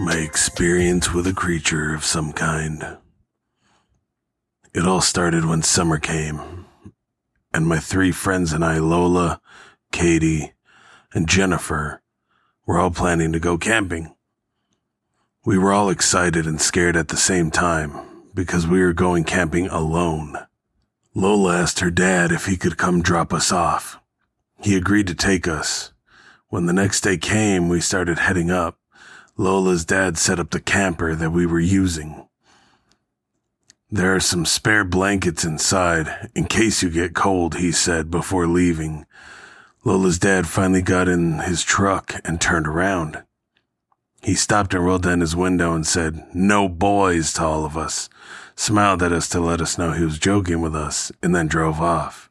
experience with a creature of some kind. It all started when summer came, and my three friends and I, Lola, Katie, and Jennifer, were all planning to go camping. We were all excited and scared at the same time because we were going camping alone. Lola asked her dad if he could come drop us off. He agreed to take us. When the next day came, we started heading up. Lola's dad set up the camper that we were using. There are some spare blankets inside in case you get cold, he said before leaving. Lola's dad finally got in his truck and turned around. He stopped and rolled down his window and said, No boys to all of us, smiled at us to let us know he was joking with us, and then drove off.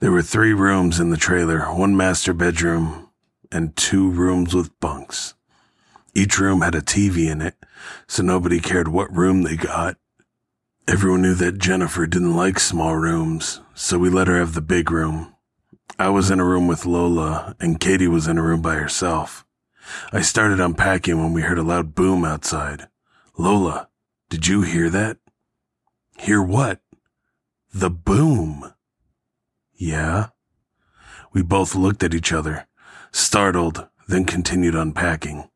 There were three rooms in the trailer, one master bedroom, and two rooms with bunks. Each room had a TV in it, so nobody cared what room they got. Everyone knew that Jennifer didn't like small rooms, so we let her have the big room. I was in a room with Lola, and Katie was in a room by herself. I started unpacking when we heard a loud boom outside. Lola, did you hear that? Hear what? The boom. Yeah. We both looked at each other, startled, then continued unpacking.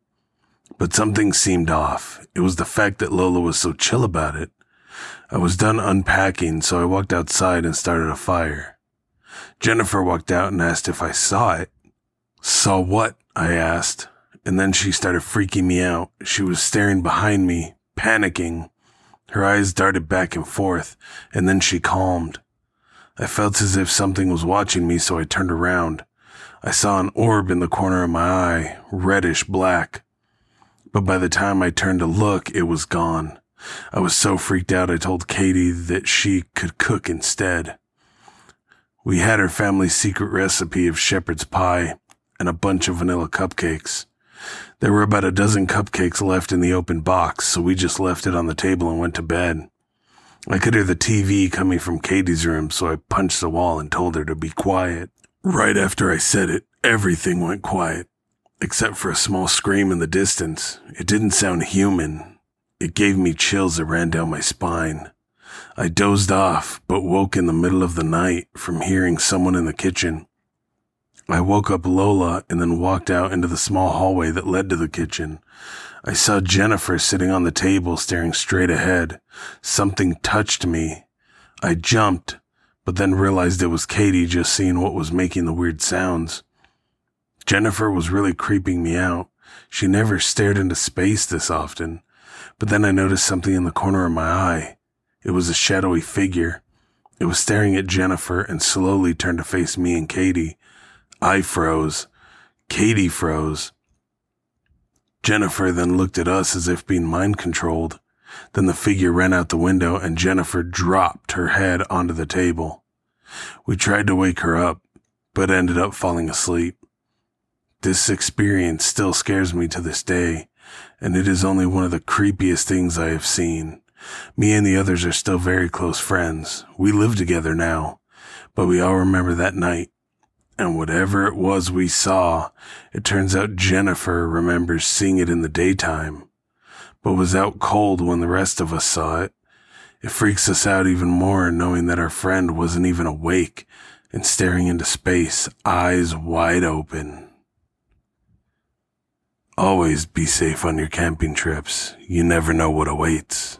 But something seemed off. It was the fact that Lola was so chill about it. I was done unpacking, so I walked outside and started a fire. Jennifer walked out and asked if I saw it. Saw what? I asked. And then she started freaking me out. She was staring behind me, panicking. Her eyes darted back and forth, and then she calmed. I felt as if something was watching me, so I turned around. I saw an orb in the corner of my eye, reddish black. But by the time I turned to look, it was gone. I was so freaked out I told Katie that she could cook instead. We had her family's secret recipe of shepherd's pie and a bunch of vanilla cupcakes. There were about a dozen cupcakes left in the open box, so we just left it on the table and went to bed. I could hear the TV coming from Katie's room, so I punched the wall and told her to be quiet. Right after I said it, everything went quiet, except for a small scream in the distance. It didn't sound human. It gave me chills that ran down my spine. I dozed off, but woke in the middle of the night from hearing someone in the kitchen. I woke up Lola and then walked out into the small hallway that led to the kitchen. I saw Jennifer sitting on the table staring straight ahead. Something touched me. I jumped, but then realized it was Katie just seeing what was making the weird sounds. Jennifer was really creeping me out. She never stared into space this often. But then I noticed something in the corner of my eye. It was a shadowy figure. It was staring at Jennifer and slowly turned to face me and Katie. I froze. Katie froze. Jennifer then looked at us as if being mind controlled. Then the figure ran out the window and Jennifer dropped her head onto the table. We tried to wake her up, but ended up falling asleep. This experience still scares me to this day, and it is only one of the creepiest things I have seen. Me and the others are still very close friends. We live together now, but we all remember that night. And whatever it was we saw, it turns out Jennifer remembers seeing it in the daytime, but was out cold when the rest of us saw it. It freaks us out even more knowing that our friend wasn't even awake and staring into space, eyes wide open. Always be safe on your camping trips. You never know what awaits.